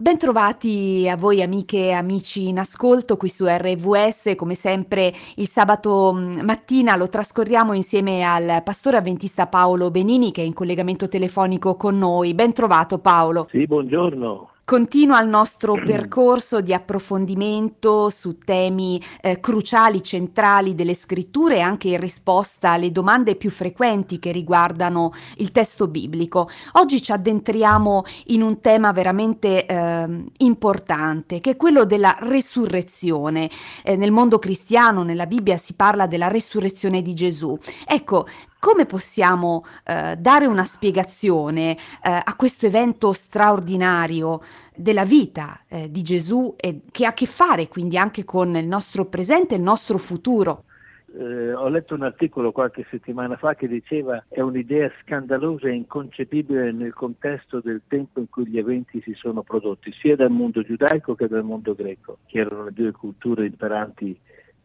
Bentrovati a voi amiche e amici in ascolto qui su RVS, come sempre il sabato mm, mattina lo trascorriamo insieme al pastore avventista Paolo Benini che è in collegamento telefonico con noi. Bentrovato Paolo. Sì, buongiorno. Continua il nostro percorso di approfondimento su temi eh, cruciali, centrali delle scritture, anche in risposta alle domande più frequenti che riguardano il testo biblico. Oggi ci addentriamo in un tema veramente eh, importante, che è quello della resurrezione. Eh, nel mondo cristiano, nella Bibbia, si parla della resurrezione di Gesù. Ecco, come possiamo eh, dare una spiegazione eh, a questo evento straordinario della vita eh, di Gesù e che ha a che fare quindi anche con il nostro presente e il nostro futuro? Eh, ho letto un articolo qualche settimana fa che diceva è un'idea scandalosa e inconcepibile nel contesto del tempo in cui gli eventi si sono prodotti, sia dal mondo giudaico che dal mondo greco, che erano le due culture imperanti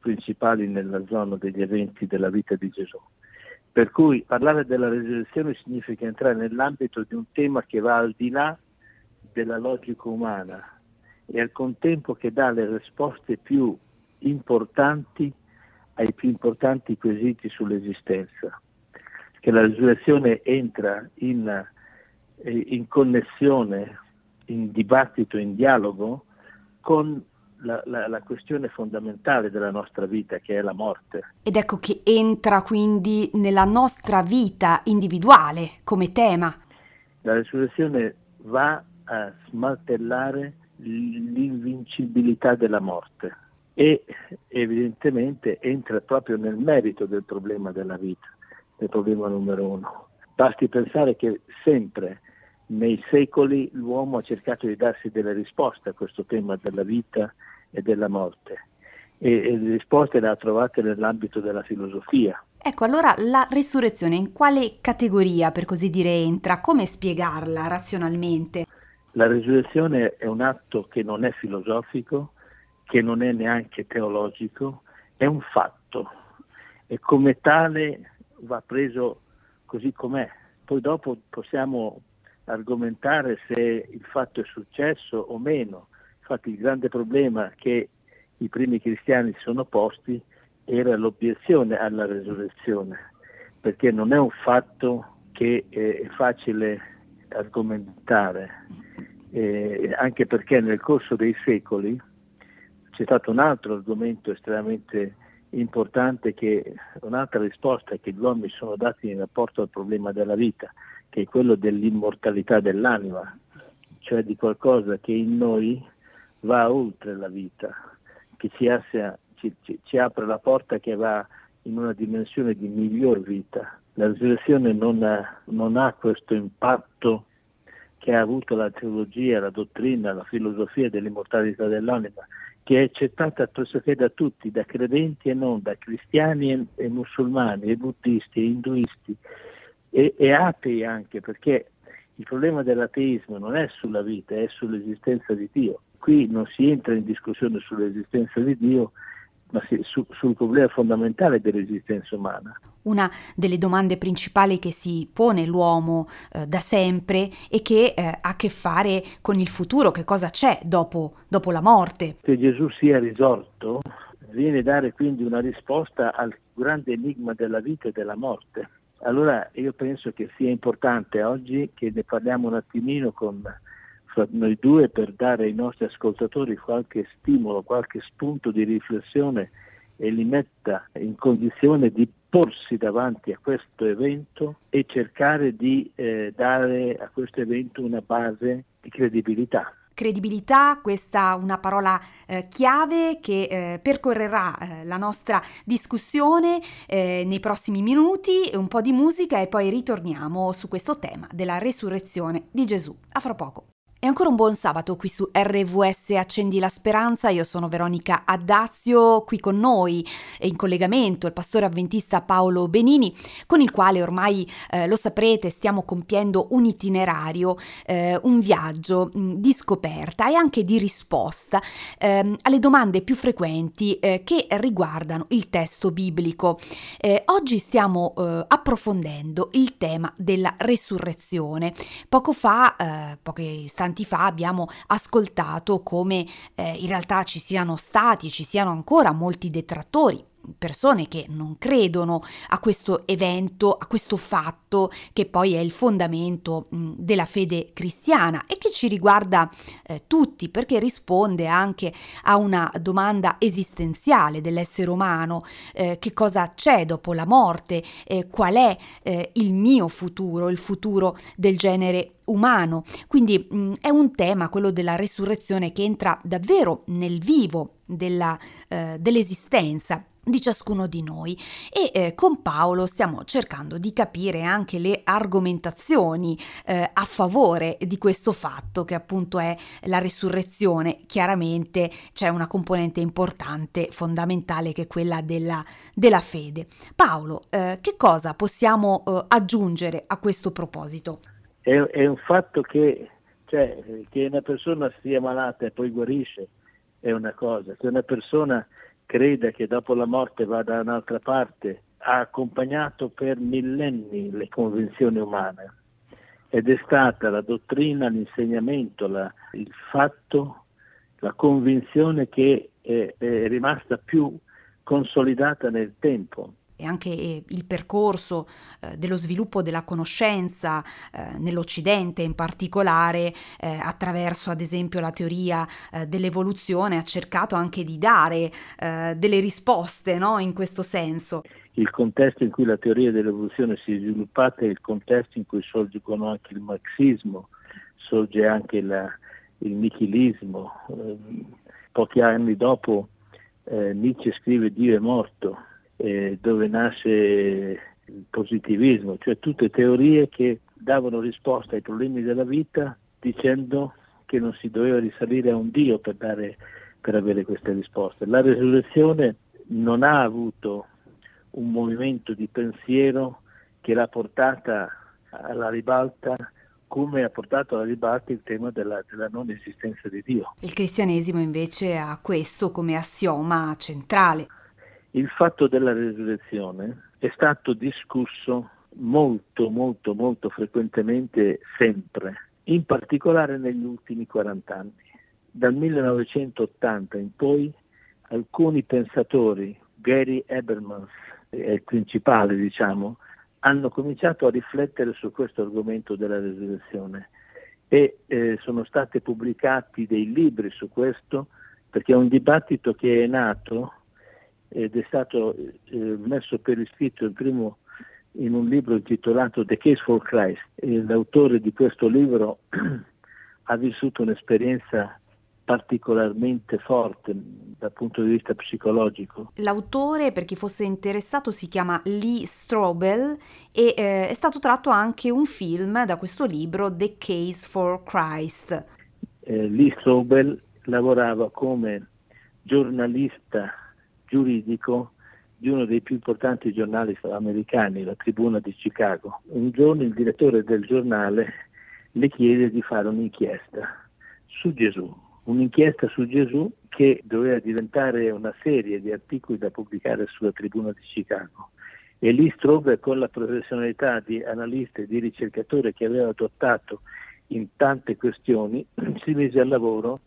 principali nella zona degli eventi della vita di Gesù. Per cui parlare della resurrezione significa entrare nell'ambito di un tema che va al di là della logica umana e al contempo che dà le risposte più importanti ai più importanti quesiti sull'esistenza. Che la resurrezione entra in, eh, in connessione, in dibattito, in dialogo con la, la, la, questione fondamentale della nostra vita, che è la morte. Ed ecco che entra quindi nella nostra vita individuale come tema. La risurrezione va a smantellare l'invincibilità della morte e evidentemente entra proprio nel merito del problema della vita, del problema numero uno. Basti pensare che sempre nei secoli l'uomo ha cercato di darsi delle risposte a questo tema della vita e della morte e, e le risposte le ha trovate nell'ambito della filosofia. Ecco, allora la risurrezione in quale categoria, per così dire, entra? Come spiegarla razionalmente? La risurrezione è un atto che non è filosofico, che non è neanche teologico, è un fatto e come tale va preso così com'è. Poi dopo possiamo argomentare se il fatto è successo o meno. Infatti il grande problema che i primi cristiani si sono posti era l'obiezione alla resurrezione, perché non è un fatto che è facile argomentare, eh, anche perché nel corso dei secoli c'è stato un altro argomento estremamente importante, che, un'altra risposta che gli uomini sono dati in rapporto al problema della vita, che è quello dell'immortalità dell'anima, cioè di qualcosa che in noi va oltre la vita, che ci, assia, ci, ci, apre la porta che va in una dimensione di miglior vita. La risurrezione non ha, non ha questo impatto che ha avuto la teologia, la dottrina, la filosofia dell'immortalità dell'anima, che è accettata pressoché da tutti, da credenti e non, da cristiani e, e musulmani, e buddisti, e induisti, e, e atei anche, perché il problema dell'ateismo non è sulla vita, è sull'esistenza di Dio. Qui non si entra in discussione sull'esistenza di Dio, ma su, sul problema fondamentale dell'esistenza umana. Una delle domande principali che si pone l'uomo eh, da sempre e che eh, ha a che fare con il futuro, che cosa c'è dopo, dopo la morte. Se Gesù sia risorto, viene a dare quindi una risposta al grande enigma della vita e della morte. Allora io penso che sia importante oggi che ne parliamo un attimino con noi due per dare ai nostri ascoltatori qualche stimolo, qualche spunto di riflessione e li metta in condizione di porsi davanti a questo evento e cercare di eh, dare a questo evento una base di credibilità credibilità, questa è una parola eh, chiave che eh, percorrerà eh, la nostra discussione eh, nei prossimi minuti, un po' di musica e poi ritorniamo su questo tema della resurrezione di Gesù. A fra poco. E ancora un buon sabato qui su RVS Accendi la Speranza, io sono Veronica Addazio, qui con noi in collegamento il pastore avventista Paolo Benini, con il quale ormai eh, lo saprete stiamo compiendo un itinerario, eh, un viaggio mh, di scoperta e anche di risposta eh, alle domande più frequenti eh, che riguardano il testo biblico. Eh, oggi stiamo eh, approfondendo il tema della resurrezione. Poco fa, pochi istanti istanti fa abbiamo ascoltato come eh, in realtà ci siano stati e ci siano ancora molti detrattori persone che non credono a questo evento, a questo fatto che poi è il fondamento mh, della fede cristiana e che ci riguarda eh, tutti perché risponde anche a una domanda esistenziale dell'essere umano, eh, che cosa c'è dopo la morte, eh, qual è eh, il mio futuro, il futuro del genere umano. Quindi mh, è un tema, quello della resurrezione, che entra davvero nel vivo della, eh, dell'esistenza di ciascuno di noi e eh, con Paolo stiamo cercando di capire anche le argomentazioni eh, a favore di questo fatto che appunto è la risurrezione. Chiaramente c'è una componente importante, fondamentale, che è quella della, della fede. Paolo, eh, che cosa possiamo eh, aggiungere a questo proposito? È, è un fatto che, cioè, che una persona sia malata e poi guarisce è una cosa, che una persona creda che dopo la morte vada da un'altra parte, ha accompagnato per millenni le convinzioni umane. Ed è stata la dottrina, l'insegnamento, la, il fatto, la convinzione che è, è rimasta più consolidata nel tempo e anche eh, il percorso eh, dello sviluppo della conoscenza eh, nell'Occidente in particolare eh, attraverso ad esempio la teoria eh, dell'evoluzione ha cercato anche di dare eh, delle risposte no? in questo senso. Il contesto in cui la teoria dell'evoluzione si è sviluppata è il contesto in cui sorgono anche il marxismo, sorge anche la, il nichilismo. Ehm, pochi anni dopo Nietzsche scrive Dio è morto eh, dove nasce il positivismo, cioè tutte teorie che davano risposta ai problemi della vita dicendo che non si doveva risalire a un Dio per, dare, per avere queste risposte. La resurrezione non ha avuto un movimento di pensiero che l'ha portata alla ribalta come ha portato alla ribalta il tema della, della, non esistenza di Dio. Il cristianesimo invece ha questo come assioma centrale. Il fatto della resurrezione è stato discusso molto, molto, molto frequentemente sempre, in particolare negli ultimi 40 anni. Dal 1980 in poi alcuni pensatori, Gary Habermas è il principale diciamo, hanno cominciato a riflettere su questo argomento della resurrezione e eh, sono stati pubblicati dei libri su questo perché è un dibattito che è nato ed è stato eh, messo per iscritto il primo in un libro intitolato The Case for Christ. E l'autore di questo libro ha vissuto un'esperienza particolarmente forte dal punto di vista psicologico. L'autore, per chi fosse interessato, si chiama Lee Strobel e eh, è stato tratto anche un film da questo libro, The Case for Christ. Eh, Lee Strobel lavorava come giornalista giuridico di uno dei più importanti giornali americani, la Tribuna di Chicago. Un giorno il direttore del giornale le chiede di fare un'inchiesta su Gesù, un'inchiesta su Gesù che doveva diventare una serie di articoli da pubblicare sulla Tribuna di Chicago. E lì Strobe, con la professionalità di analista e di ricercatore che aveva adottato in tante questioni, si mise al lavoro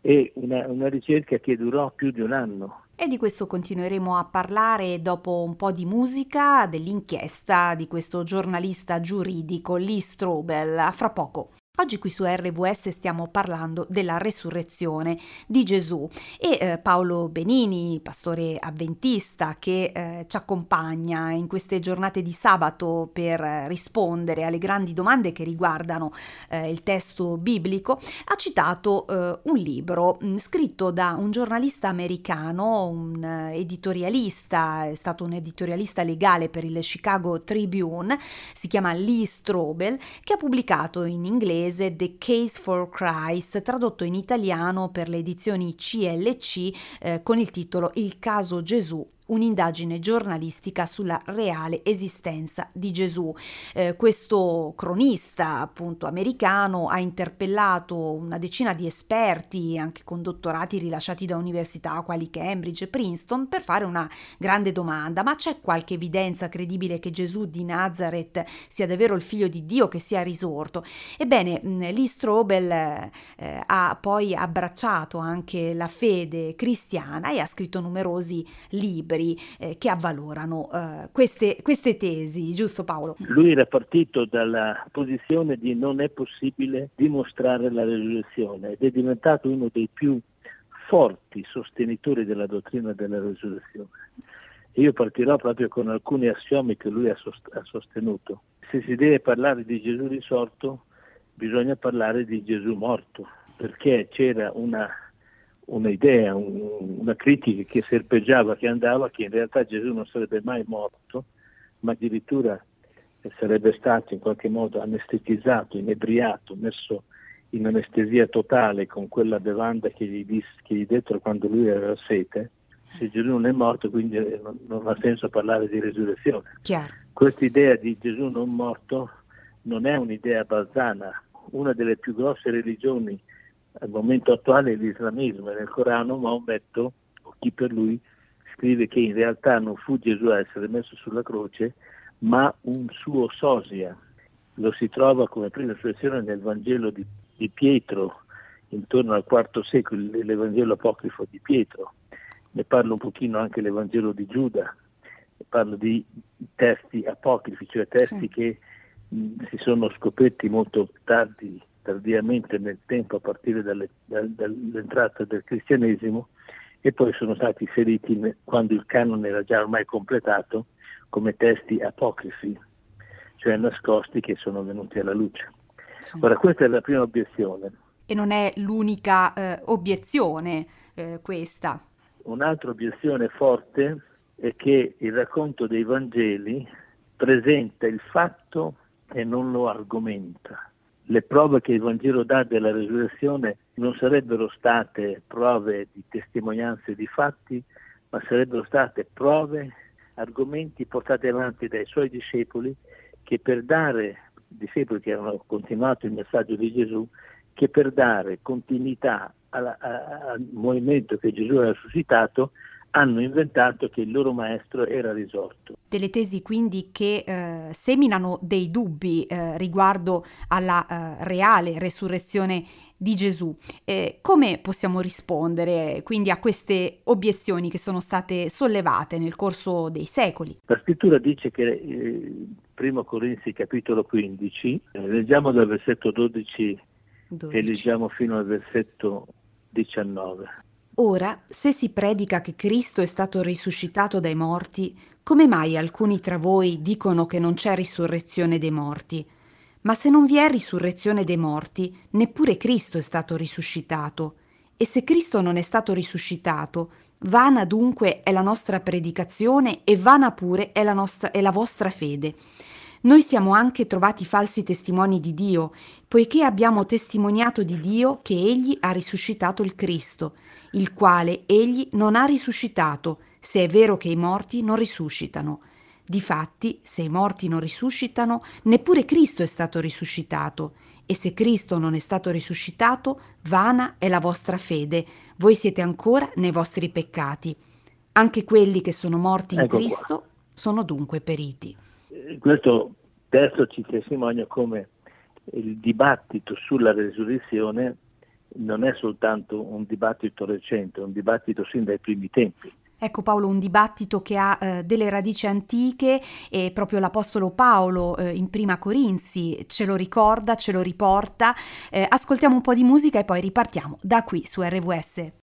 e una, una ricerca che durò più di un anno e di questo continueremo a parlare dopo un po' di musica dell'inchiesta di questo giornalista giuridico Lee Strobel. Fra poco. Oggi qui su RVS stiamo parlando della resurrezione di Gesù e eh, Paolo Benini, pastore avventista che eh, ci accompagna in queste giornate di sabato per rispondere alle grandi domande che riguardano eh, il testo biblico, ha citato eh, un libro mh, mm, scritto da un giornalista americano, un eh, editorialista, è stato un editorialista legale per il Chicago Tribune, si chiama Lee Strobel, che ha pubblicato in inglese inglese The Case for Christ, tradotto in italiano per le edizioni CLC eh, con il titolo Il caso Gesù un'indagine giornalistica sulla reale esistenza di Gesù. Eh, questo cronista, appunto americano, ha interpellato una decina di esperti, anche con dottorati rilasciati da università quali Cambridge e Princeton, per fare una grande domanda: ma c'è qualche evidenza credibile che Gesù di Nazareth sia davvero il figlio di Dio che sia risorto? Ebbene, Lee Strobel eh, ha poi abbracciato anche la fede cristiana e ha scritto numerosi libri eh, che avvalorano eh, queste, queste tesi, giusto Paolo? Lui era partito dalla posizione di non è possibile dimostrare la resurrezione ed è diventato uno dei più forti sostenitori della dottrina della resurrezione. Io partirò proprio con alcuni assiomi che lui ha sostenuto. Se si deve parlare di Gesù risorto, bisogna parlare di Gesù morto, perché c'era una, un'idea, un, una critica che serpeggiava, che andava, che in realtà Gesù non sarebbe mai morto, ma addirittura sarebbe stato in qualche modo anestetizzato, inebriato, messo in anestesia totale con quella bevanda che gli, disse, che gli dettero quando lui aveva sete. Se Gesù non è morto, quindi non, non ha senso parlare di resurrezione. Questa idea di Gesù non morto non è un'idea balzana. Una delle più grosse religioni al momento attuale l'islamismo e nel Corano Maometto, o chi per lui, scrive che in realtà non fu Gesù a essere messo sulla croce, ma un suo sosia. Lo si trova come prima espressione nel Vangelo di, di Pietro, intorno al IV secolo, l'Evangelo apocrifo di Pietro. Ne parla un pochino anche l'Evangelo di Giuda, ne parla di testi apocrifi, cioè testi sì. che mh, si sono scoperti molto tardi, tardiamente nel tempo, a partire dalle, da, dall'entrata del cristianesimo, e poi sono stati feriti quando il canone era già ormai completato come testi apocrifi, cioè nascosti che sono venuti alla luce. Sì. Ora, questa è la prima obiezione. E non è l'unica eh, obiezione eh, questa. Un'altra obiezione forte è che il racconto dei Vangeli presenta il fatto e non lo argomenta. Le prove che il Vangelo dà della resurrezione non sarebbero state prove di testimonianze di fatti, ma sarebbero state prove argomenti portati avanti dai suoi discepoli che per dare, discepoli che hanno continuato il messaggio di Gesù, che per dare continuità al, al movimento che Gesù aveva suscitato hanno inventato che il loro maestro era risorto. Delle tesi quindi che eh, seminano dei dubbi eh, riguardo alla eh, reale resurrezione di Gesù. come possiamo rispondere quindi a queste obiezioni che sono state sollevate nel corso dei secoli? La scrittura dice che eh, primo Corinzi capitolo 15, eh, leggiamo dal versetto 12, 12 e leggiamo fino al versetto 19. Ora, se si predica che Cristo è stato risuscitato dai morti, come mai alcuni tra voi dicono che non c'è risurrezione dei morti? Ma se non vi è risurrezione dei morti, neppure Cristo è stato risuscitato. E se Cristo non è stato risuscitato, vana dunque è la nostra predicazione e vana pure è la, nostra, è la vostra fede. Noi siamo anche trovati falsi testimoni di Dio, poiché abbiamo testimoniato di Dio che Egli ha risuscitato il Cristo, il quale Egli non ha risuscitato, se è vero che i morti non risuscitano. Difatti, se i morti non risuscitano, neppure Cristo è stato risuscitato. E se Cristo non è stato risuscitato, vana è la vostra fede, voi siete ancora nei vostri peccati. Anche quelli che sono morti in ecco Cristo qua. sono dunque periti questo testo ci testimonia come il dibattito sulla resurrezione non è soltanto un dibattito recente, è un dibattito sin dai primi tempi. Ecco Paolo, un dibattito che ha eh, delle radici antiche e proprio l'Apostolo Paolo eh, in prima Corinzi ce lo ricorda, ce lo riporta. Eh, ascoltiamo un po' di musica e poi ripartiamo da qui su RWS.